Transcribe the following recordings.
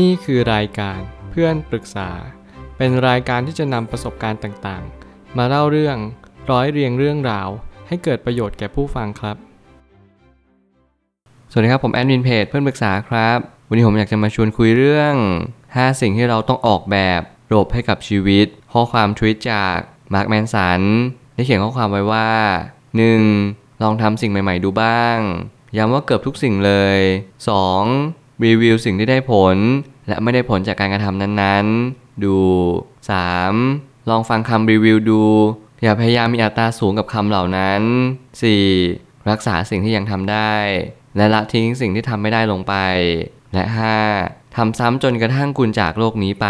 นี่คือรายการเพื่อนปรึกษา เป็นรายการที่จะนำประสบการณ์ต่างๆ มาเล่าเรื่องร้อยเรียงเรื่องราว ให้เกิดประโยชน์แก่ผู้ฟังครับ สวัสดีครับผมแอดมินเพจเพื่อนปรึกษาครับ วันนี้ผมอยากจะมาชวนคุยเรื่อง 5 สิ่งที่เราต้องออกแบบระบบให้กับชีวิต ข้อความทวิตจากมาร์คแมนสันได้เขียนข้อความไว้ว่า 1. ลองทำสิ่งใหม่ ๆ ดูบ้างย้ำว่าเกือบทุกสิ่งเลย 2. รีวิวสิ่งที่ได้ผล และไม่ได้ผลจากการกระทำนั้นๆ ดู 3. ลองฟังคำรีวิวดู อย่าพยายามมีอัตราสูงกับคำเหล่านั้น 4. รักษาสิ่งที่ยังทำได้ และละทิ้งสิ่งที่ทำไม่ได้ลงไป และ 5. ทำซ้ำจนกระทั่งคุณจากโลกนี้ไป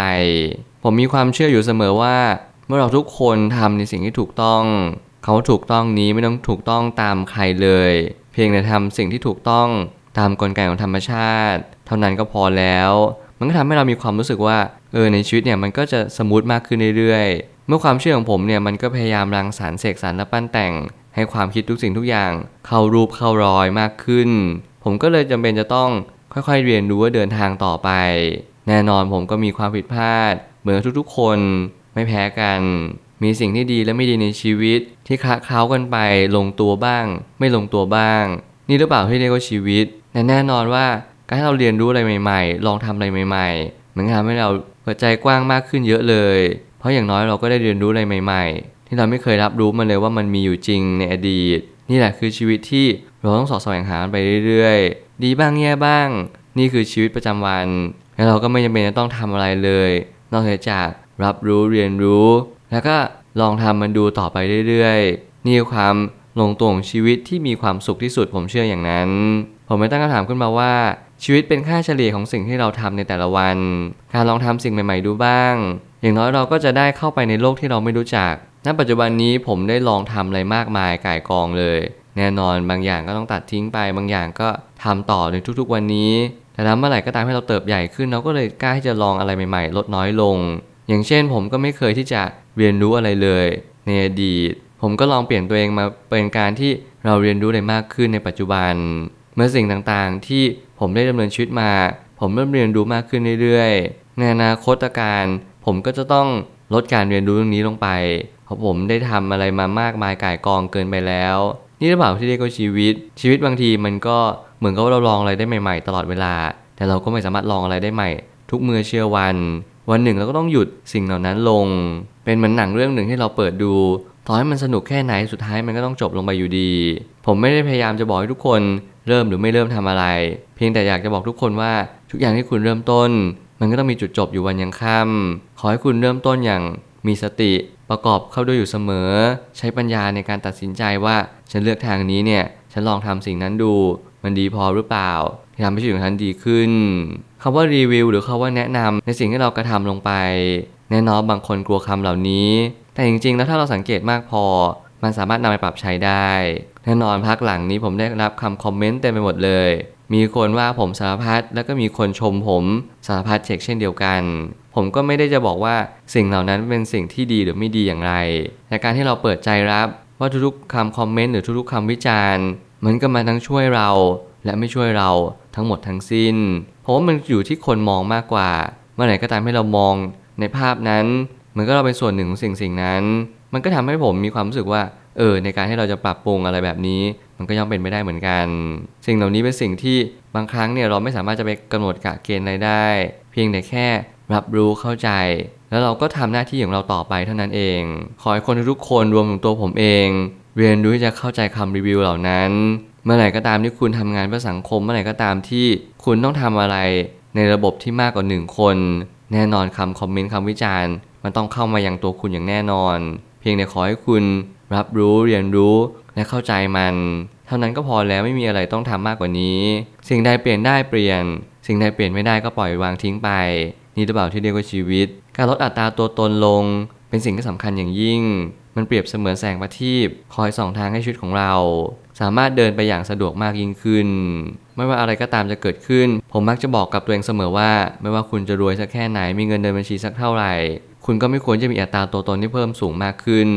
ผมมีความเชื่ออยู่เสมอว่า เมื่อเราทุกคนทำในสิ่งที่ถูกต้องเขาถูกต้องนี้ไม่ต้องถูกต้องตามใครเลย เพียงแต่ทำสิ่งที่ถูกต้องตามกลไกของธรรมชาติ เท่านั้นก็พอแล้ว มันก็ทำให้เรามีความรู้สึกว่าเออในชีวิตเนี่ยมันก็จะสมูทมากขึ้นเรื่อยๆ เมื่อความเชื่อของผมเนี่ยมันก็พยายามรังสรรค์เสกสรรและปั้นแต่ง ให้ความคิดทุกสิ่งทุกอย่าง เข้ารูปเข้ารอยมากขึ้น ผมก็เลยจำเป็นจะต้องค่อยๆ เรียนรู้ว่าเดินทางต่อไป แน่นอนผมก็มีความผิดพลาด เหมือนทุกๆ คนไม่แพ้กัน มีสิ่งที่ดีและไม่ดีในชีวิต ที่คละเคล้ากันไปลงตัวบ้าง ไม่ลงตัวบ้าง นี่หรือเปล่าที่เรียกว่าชีวิตและแน่นอนว่า การที่เราเรียนรู้อะไรใหม่ ๆ ลองทำอะไรใหม่ๆมันทำให้เราเปิดใจกว้างมากขึ้นเยอะเลย เพราะอย่างน้อยเราก็ได้เรียนรู้อะไรใหม่ ๆ ที่เราไม่เคยรับรู้มันเลยว่ามันมีอยู่จริงในอดีต นี่แหละคือชีวิตที่เราต้องสอดแสวงหามันไปเรื่อยๆ ดีบ้างแย่บ้าง นี่คือชีวิตประจำวัน แล้วเราก็ไม่จำเป็นจะต้องทำอะไรเลย นอกจากรับรู้เรียนรู้ แล้วก็ลองทำมันดูต่อไปเรื่อยๆ นี่คือความลงตัวของชีวิตที่มีความสุขที่สุดผมเชื่ออย่างนั้น ผมไม่ตั้งคำถามขึ้นมาว่า ชีวิตเป็นค่าเฉลี่ยของสิ่งที่เราทำในแต่ละวัน การลองทำสิ่งใหม่ ๆ ดูบ้าง อย่างน้อยเราก็จะได้เข้าไปในโลกที่เราไม่รู้จัก ณ ปัจจุบันนี้ผมได้ลองทำอะไรมากมายก่ายกองเลย แน่นอนบางอย่างก็ต้องตัดทิ้งไป บางอย่างก็ทำต่อในทุกๆวันนี้ แต่แล้วเมื่อไหร่ก็ตามให้เราเติบใหญ่ขึ้น เราก็เลยกล้าที่จะลองอะไรใหม่ๆ ลดน้อยลง อย่างเช่น ผมก็ไม่เคยที่จะเรียนรู้อะไรเลย ในอดีต ผมก็ลองเปลี่ยนตัวเองมาเป็นการที่เราเรียนรู้ได้มากขึ้นในปัจจุบัน เมื่อสิ่งต่างๆที่ ผมได้ดำเนินชีวิตมา ผมเริ่มเรียนรู้มากขึ้นเรื่อยๆ ในอนาคตการ ผมก็จะต้องลดการเรียนรู้เรื่องนี้ลงไป เพราะผมได้ทำอะไรมามากมายก่ายกองเกินไปแล้ว นี่หรือเปล่าที่เรียกว่าชีวิต ชีวิตบางทีมันก็เหมือนกับเราลองอะไรได้ใหม่ๆ ตลอดเวลา แต่เราก็ไม่สามารถลองอะไรได้ใหม่ ทุกเมื่อเชื่อวัน วันหนึ่งเราก็ต้องหยุดสิ่งเหล่านั้นลง เป็นเหมือนหนังเรื่องหนึ่งที่เราเปิดดูต่อให้มันสนุกแค่ไหนสุดท้ายมันก็ต้องจบลงไปอยู่ดี ผมไม่ได้พยายามจะบอกให้ทุกคน เริ่มหรือไม่เริ่มทำอะไร เพียงแต่อยากจะบอกทุกคนว่าทุกอย่างที่คุณเริ่มต้น มันก็ต้องมีจุดจบอยู่วันยังค่ำขอให้คุณเริ่มต้นอย่างมีสติประกอบเข้าด้วยอยู่เสมอ ใช้ปัญญาในการตัดสินใจว่าฉันเลือกทางนี้เนี่ยฉันลองทำสิ่งนั้นดู มันดีพอหรือเปล่าที่ทำให้ชีวิตของฉันดีขึ้นคำว่ารีวิวหรือคำว่าแนะนำในสิ่งที่เรากระทำลงไป แน่นอนบางคนกลัวคำเหล่านี้ แต่จริงๆ แล้วถ้าเราสังเกตมากพอ มันสามารถนำไปปรับใช้ได้ แน่นอนพักหลังนี้ผมได้รับคำคอมเมนต์เต็มไปหมดเลย มีคนว่าผมสารพัดแล้วก็มีคนชมผมสารพัดเช็คเช่นเดียวกัน ผมก็ไม่ได้จะบอกว่าสิ่งเหล่านั้นเป็นสิ่งที่ดีหรือไม่ดีอย่างไรแต่การที่เราเปิดใจรับว่าทุกๆคำคอมเมนต์หรือทุกๆคำวิจารณ์มันก็มาทั้งช่วยเรา และไม่ช่วยเราทั้งหมดทั้งสิ้น เพราะว่ามันอยู่ที่คนมองมากกว่า เมื่อไหร่ก็ตามให้เรามองในภาพนั้น มันก็เราเป็นส่วนหนึ่งของสิ่งสิ่งนั้น มันก็ทำให้ผมมีความรู้สึกว่า เออ ในการที่เราจะปรับปรุงอะไรแบบนี้ มันก็ย่อมเป็นไปได้เหมือนกัน สิ่งเหล่านี้เป็นสิ่งที่บางครั้งเนี่ยเราไม่สามารถจะไปกำหนดกะเกณฑ์อะไรได้ เพียงแต่แค่รับรู้เข้าใจ แล้วเราก็ทำหน้าที่ของเราต่อไปเท่านั้นเอง ขอให้คนทุกคนรวมถึงตัวผมเอง เรียนรู้ที่จะเข้าใจคำรีวิวเหล่านั้น เมื่อไหร่ก็ตามที่คุณทำงานเพื่อสังคม เมื่อไหร่ก็ตามที่คุณต้องทำอะไรในระบบที่มากกว่าหนึ่งคน แน่นอนคำคอมเมนต์คำวิจารณ์ มันต้องเข้ามาอย่างตัวคุณอย่างแน่นอน เพียงแต่ขอให้คุณรับรู้เรียนรู้และเข้าใจมัน เท่านั้นก็พอแล้วไม่มีอะไรต้องทำมากกว่านี้ สิ่งใดเปลี่ยนได้เปลี่ยน สิ่งใดเปลี่ยนไม่ได้ก็ปล่อยวางทิ้งไป นี่หรือเปล่าที่เรียกว่าชีวิต การลดอัตราตัวตนลง เป็นสิ่งที่สำคัญอย่างยิ่ง มันเปรียบเสมือนแสงประทีปคอยส่องทางให้ชีวิตของเรา สามารถเดินไปอย่างสะดวกมากยิ่งขึ้น ไม่ว่าอะไรก็ตามจะเกิดขึ้น ผมมักจะบอกกับตัวเองเสมอว่า ไม่ว่าคุณจะรวยสักแค่ไหนมีเงินเดินบัญชีสักเท่าไหร่ คุณก็ไม่ควรจะมีอัตราตัวตนที่เพิ่มสูงมากขึ้น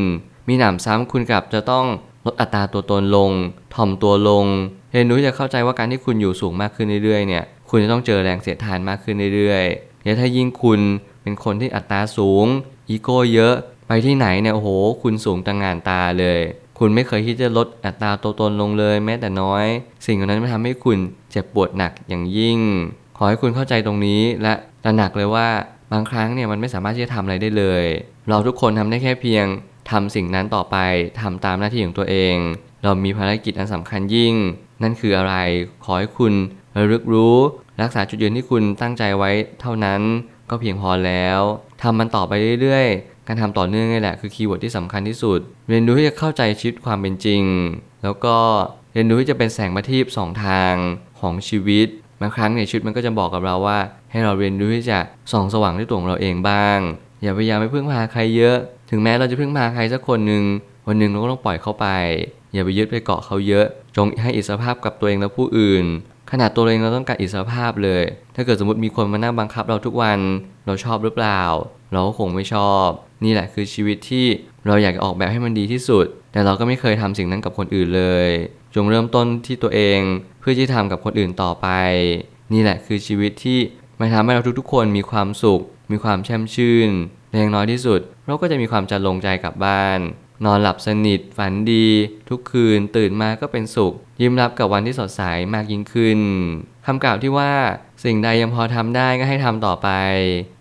มีหนำซ้ำคุณกลับจะต้องลดอัตราตัวตนลง ถ่อมตัวลง เรียนรู้จะเข้าใจว่าการที่คุณอยู่สูงมากขึ้นเรื่อยๆเนี่ย คุณจะต้องเจอแรงเสียดทานมากขึ้นเรื่อยๆและถ้ายิ่งคุณเป็นคนที่อัตราสูง อีโก้เยอะ ไปที่ไหนเนี่ยโอ้โห คุณสูงต่างงานตาเลย คุณไม่เคยที่จะลดอัตราตัวตนลงเลย แม้แต่น้อย สิ่งเหล่านั้นมันทำให้คุณเจ็บปวดหนักอย่างยิ่ง ขอให้คุณเข้าใจตรงนี้และตระหนักเลยว่า บางครั้งเนี่ยมันไม่สามารถที่จะทำอะไรได้เลย เราทุกคนทำได้แค่เพียงทำสิ่งนั้นต่อไปทำตามหน้าที่ของตัวเอง เรามีภารกิจอันสำคัญยิ่ง นั่นคืออะไรขอให้คุณระลึกรู้ รักษาจุดยืนที่คุณตั้งใจไว้เท่านั้นก็เพียงพอแล้วทำมันต่อไปเรื่อยๆ การทำต่อเนื่องนี่แหละคือ keyword ที่สำคัญที่สุด เรียนรู้ที่จะเข้าใจชีวิตความเป็นจริง แล้วก็เรียนรู้ที่จะเป็นแสงประทีปสองทางของชีวิต บางครั้งเนี่ยชีวิตมันก็จะบอกกับเราว่า ให้เราเรียนรู้ที่จะส่องสว่างด้วยตัวของเราเองบ้าง อย่าพยายามไปพึ่งพาใครเยอะ ถึงแม้เราจะพึ่งพาใครสักคนหนึ่งวันหนึ่งเราก็ต้องปล่อยเขาไป อย่าไปยึดไปเกาะเขาเยอะ จงให้อิสรภาพกับตัวเองและผู้อื่น ขนาดตัวเองเราต้องการอิสรภาพเลย ถ้าเกิดสมมติมีคนมานั่งบังคับเราทุกวัน เราชอบหรือเปล่า เราก็คงไม่ชอบ นี่แหละคือชีวิตที่เราอยากจะออกแบบให้มันดีที่สุด แต่เราก็ไม่เคยทำสิ่งนั้นกับคนอื่นเลย จงเริ่มต้นที่ตัวเองเพื่อที่ทำกับคนอื่นต่อไป นี่แหละคือชีวิตที่มันทำให้เราทุกๆ คนมีความสุข มีความแช่มชื่นและอย่างน้อยที่สุด เราก็จะมีความจันลงใจกลับบ้าน นอนหลับสนิท ฝันดี ทุกคืนตื่นมาก็เป็นสุข ยิ้มรับกับวันที่สดใสมากยิ่งขึ้นคำกล่าวที่ว่าสิ่งใดยังพอทำได้ก็ให้ทำต่อไป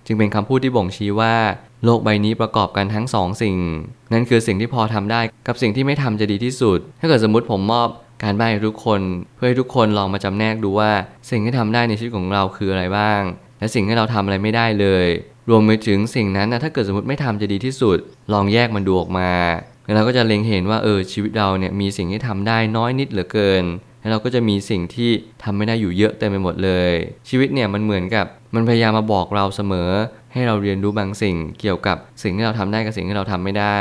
จึงเป็นคำพูดที่บ่งชี้ว่า โลกใบนี้ประกอบกันทั้งสองสิ่ง นั่นคือสิ่งที่พอทำได้กับสิ่งที่ไม่ทำจะดีที่สุด ถ้าเกิดสมมติผมมอบการบ้านให้ทุกคน เพื่อให้ทุกคนลองมาจำแนกดูว่า สิ่งที่ทำได้ในชีวิตของเราคืออะไรบ้าง และสิ่งที่เราทำอะไรไม่ได้เลย รวมไปถึงสิ่งนั้นนะถ้าเกิดสมมติไม่ทำจะดีที่สุด ลองแยกมันดูออกมาแล้วเราก็จะเล็งเห็นว่าเออชีวิตเราเนี่ยมีสิ่งที่ทำได้น้อยนิดเหลือเกิน แล้วเราก็จะมีสิ่งที่ทำไม่ได้อยู่เยอะเต็มไปหมดเลย ชีวิตเนี่ยมันเหมือนกับมันพยายามมาบอกเราเสมอ ให้เราเรียนรู้บางสิ่งเกี่ยวกับสิ่งที่เราทำได้กับสิ่งที่เราทำไม่ได้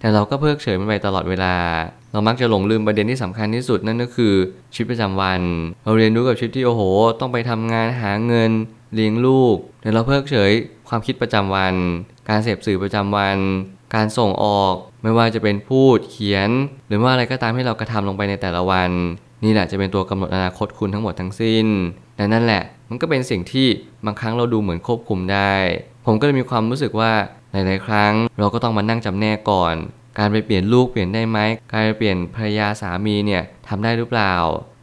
แต่เราก็เพิกเฉยมันไปตลอดเวลา เรามักจะหลงลืมประเด็นที่สำคัญที่สุดนั่นก็คือชีวิตประจำวัน เราเรียนรู้กับชีวิตที่โอ้โห ต้องไปทำงานหาเงินเลี้ยงลูกแต่เราเพิกเฉยความคิดประจำวัน การเสพสื่อประจำวัน การส่งออกไม่ว่าจะเป็นพูดเขียน หรือว่าอะไรก็ตามที่เรากระทำลงไปในแต่ละวัน นี่แหละจะเป็นตัวกำหนดอนาคตคุณทั้งหมดทั้งสิ้นและนั่นแหละ มันก็เป็นสิ่งที่บางครั้งเราดูเหมือนควบคุมได้ ผมก็เลยมีความรู้สึกว่าหลาย ๆ ครั้ง เราก็ต้องมานั่งจำแนกก่อน การไปเปลี่ยนลูกเปลี่ยนได้ไหมการไปเปลี่ยนภรรยาสามีเนี่ยทำได้หรือเปล่า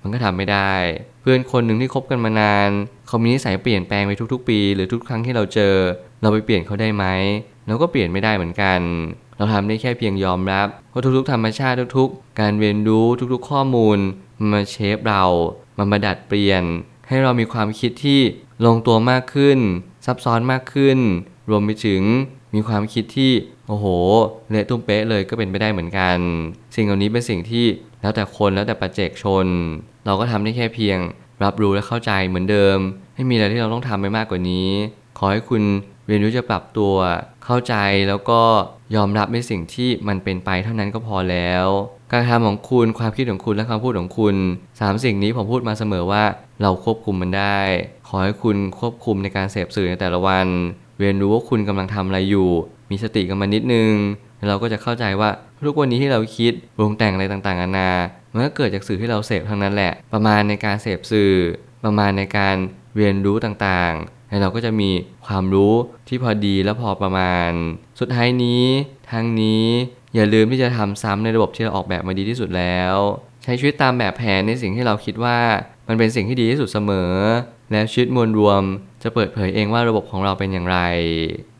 มันก็ทำไม่ได้ เพื่อนคนหนึ่งที่คบกันมานานเขามีนิสัยเปลี่ยนแปลงไปทุก ๆ ปี หรือทุกครั้งที่เราเจอ เราไปเปลี่ยนเขาได้ไหมเราก็เปลี่ยนไม่ได้เหมือนกันเราทำได้แค่เพียงยอมรับว่าทุกๆ ธรรมชาติทุกๆ การเรียนรู้ทุกๆ ข้อมูล มาเชฟเรามันมาดัดเปลี่ยน ให้เรามีความคิดที่ลงตัวมากขึ้น ซับซ้อนมากขึ้น รวมไปถึงมีความคิดที่โอ้โหเละตุ้มเป๊ะเลยก็เป็นไปได้เหมือนกัน สิ่งเหล่านี้เป็นสิ่งที่แล้วแต่คนแล้วแต่ปัจเจกชน เราก็ทำได้แค่เพียง รับรู้และเข้าใจเหมือนเดิมไม่มีอะไรที่เราต้องทำไปมากกว่านี้ ขอให้คุณเรียนรู้จะปรับตัวเข้าใจแล้วก็ยอมรับในสิ่งที่มันเป็นไปเท่านั้นก็พอแล้ว การทำของคุณความคิดของคุณและคำพูดของคุณสามสิ่งนี้ผมพูดมาเสมอว่าเราควบคุมมันได้ ขอให้คุณควบคุมในการเสพสื่อในแต่ละวัน เรียนรู้ว่าคุณกำลังทำอะไรอยู่ มีสติกับมันนิดนึงเราก็จะเข้าใจว่าทุกวันนี้ที่เราคิดปรุงแต่งอะไรต่างๆนานามันก็เกิดจากสื่อที่เราเสพทั้งนั้นแหละ ประมาณในการเสพสื่อ ประมาณในการเรียนรู้ต่างๆแล้วเราก็จะมีความรู้ที่พอดีและพอประมาณ สุดท้ายนี้ ทั้งนี้ อย่าลืมที่จะทำซ้ำในระบบที่เราออกแบบมาดีที่สุดแล้ว ใช้ชีวิตตามแบบแผนในสิ่งที่เราคิดว่า มันเป็นสิ่งที่ดีที่สุดเสมอ แล้วชีวิตมวลรวมจะเปิดเผยเองว่าระบบของเราเป็นอย่างไร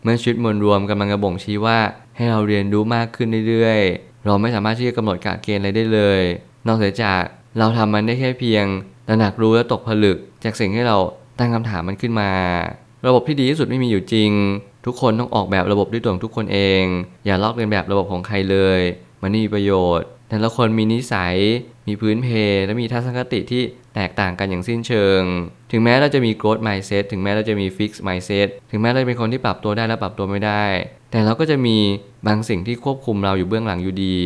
เมื่อชีวิตมวลรวมกำลังกระบ่งชี้ว่าให้เราเรียนรู้มากขึ้นเรื่อยๆ เราไม่สามารถที่จะกำหนดกะเกณฑ์อะไรได้เลย นอกจากเราทำมันได้แค่เพียงตระหนักรู้และตกผลึก จากสิ่งที่เราตั้งคำถามมันขึ้นมา ระบบที่ดีที่สุดไม่มีอยู่จริง ทุกคนต้องออกแบบระบบด้วยตัวของทุกคนเอง อย่าลอกเลียนแบบระบบของใครเลย มันไม่มีประโยชน์ แต่ละคนมีนิสัย มีพื้นเพ และมีทัศนคติที่แตกต่างกันอย่างสิ้นเชิง ถึงแม้เราจะมี growth mindset ถึงแม้เราจะมี fix mindset ถึงแม้เราจะเป็นคนที่ปรับตัวได้และปรับตัวไม่ได้ แต่เราก็จะมีบางสิ่งที่ควบคุมเราอยู่เบื้องหลังอยู่ดี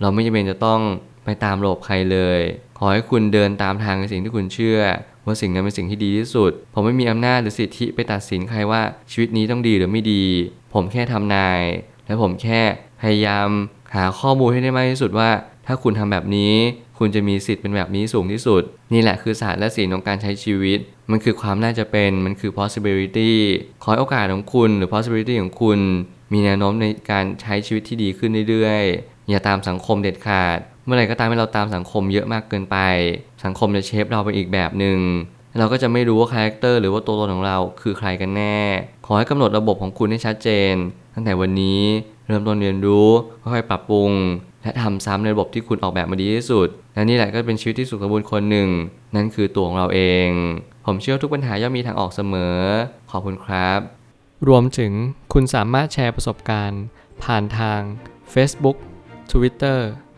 เราไม่จำเป็นจะต้องไปตามระบบใครเลย ขอให้คุณเดินตามทางในสิ่งที่คุณเชื่อ ว่าสิ่งนั้นเป็นสิ่งที่ดีที่สุด ผมไม่มีอำนาจหรือสิทธิไปตัดสินใครว่าชีวิตนี้ต้องดีหรือไม่ดี ผมแค่ทำนาย และผมแค่พยายามหาข้อมูลให้ได้มากที่สุดว่า ถ้าคุณทำแบบนี้ คุณจะมีสิทธิ์เป็นแบบนี้สูงที่สุด นี่แหละคือศาสตร์และศิลของการใช้ชีวิต มันคือความน่าจะเป็นมันคือ possibility ขอให้โอกาสของคุณหรือ possibility ของคุณ มีแนวโน้มในการใช้ชีวิตที่ดีขึ้นเรื่อยๆอย่าตามสังคมเด็ดขาด เมื่อไหร่ก็ตามที่เราตามสังคมเยอะมากเกินไป สังคมจะ shape เราไปอีกแบบหนึ่งเราก็จะไม่รู้ว่า character หรือว่าตัวตนของเราคือใครกันแน่ ขอให้กำหนดระบบของคุณให้ชัดเจน ตั้งแต่วันนี้เริ่มต้นเรียนรู้ค่อยๆปรับปรุง และทำซ้ำในระบบที่คุณออกแบบมาดีที่สุดและนี่แหละก็เป็นชีวิตที่สุขสมบูรณ์คนหนึ่ง นั่นคือตัวของเราเอง ผมเชื่อทุกปัญหาย่อมมีทางออกเสมอ ขอบคุณครับ รวมถึงคุณสามารถแชร์ประสบการณ์ ผ่านทาง Facebook Twitter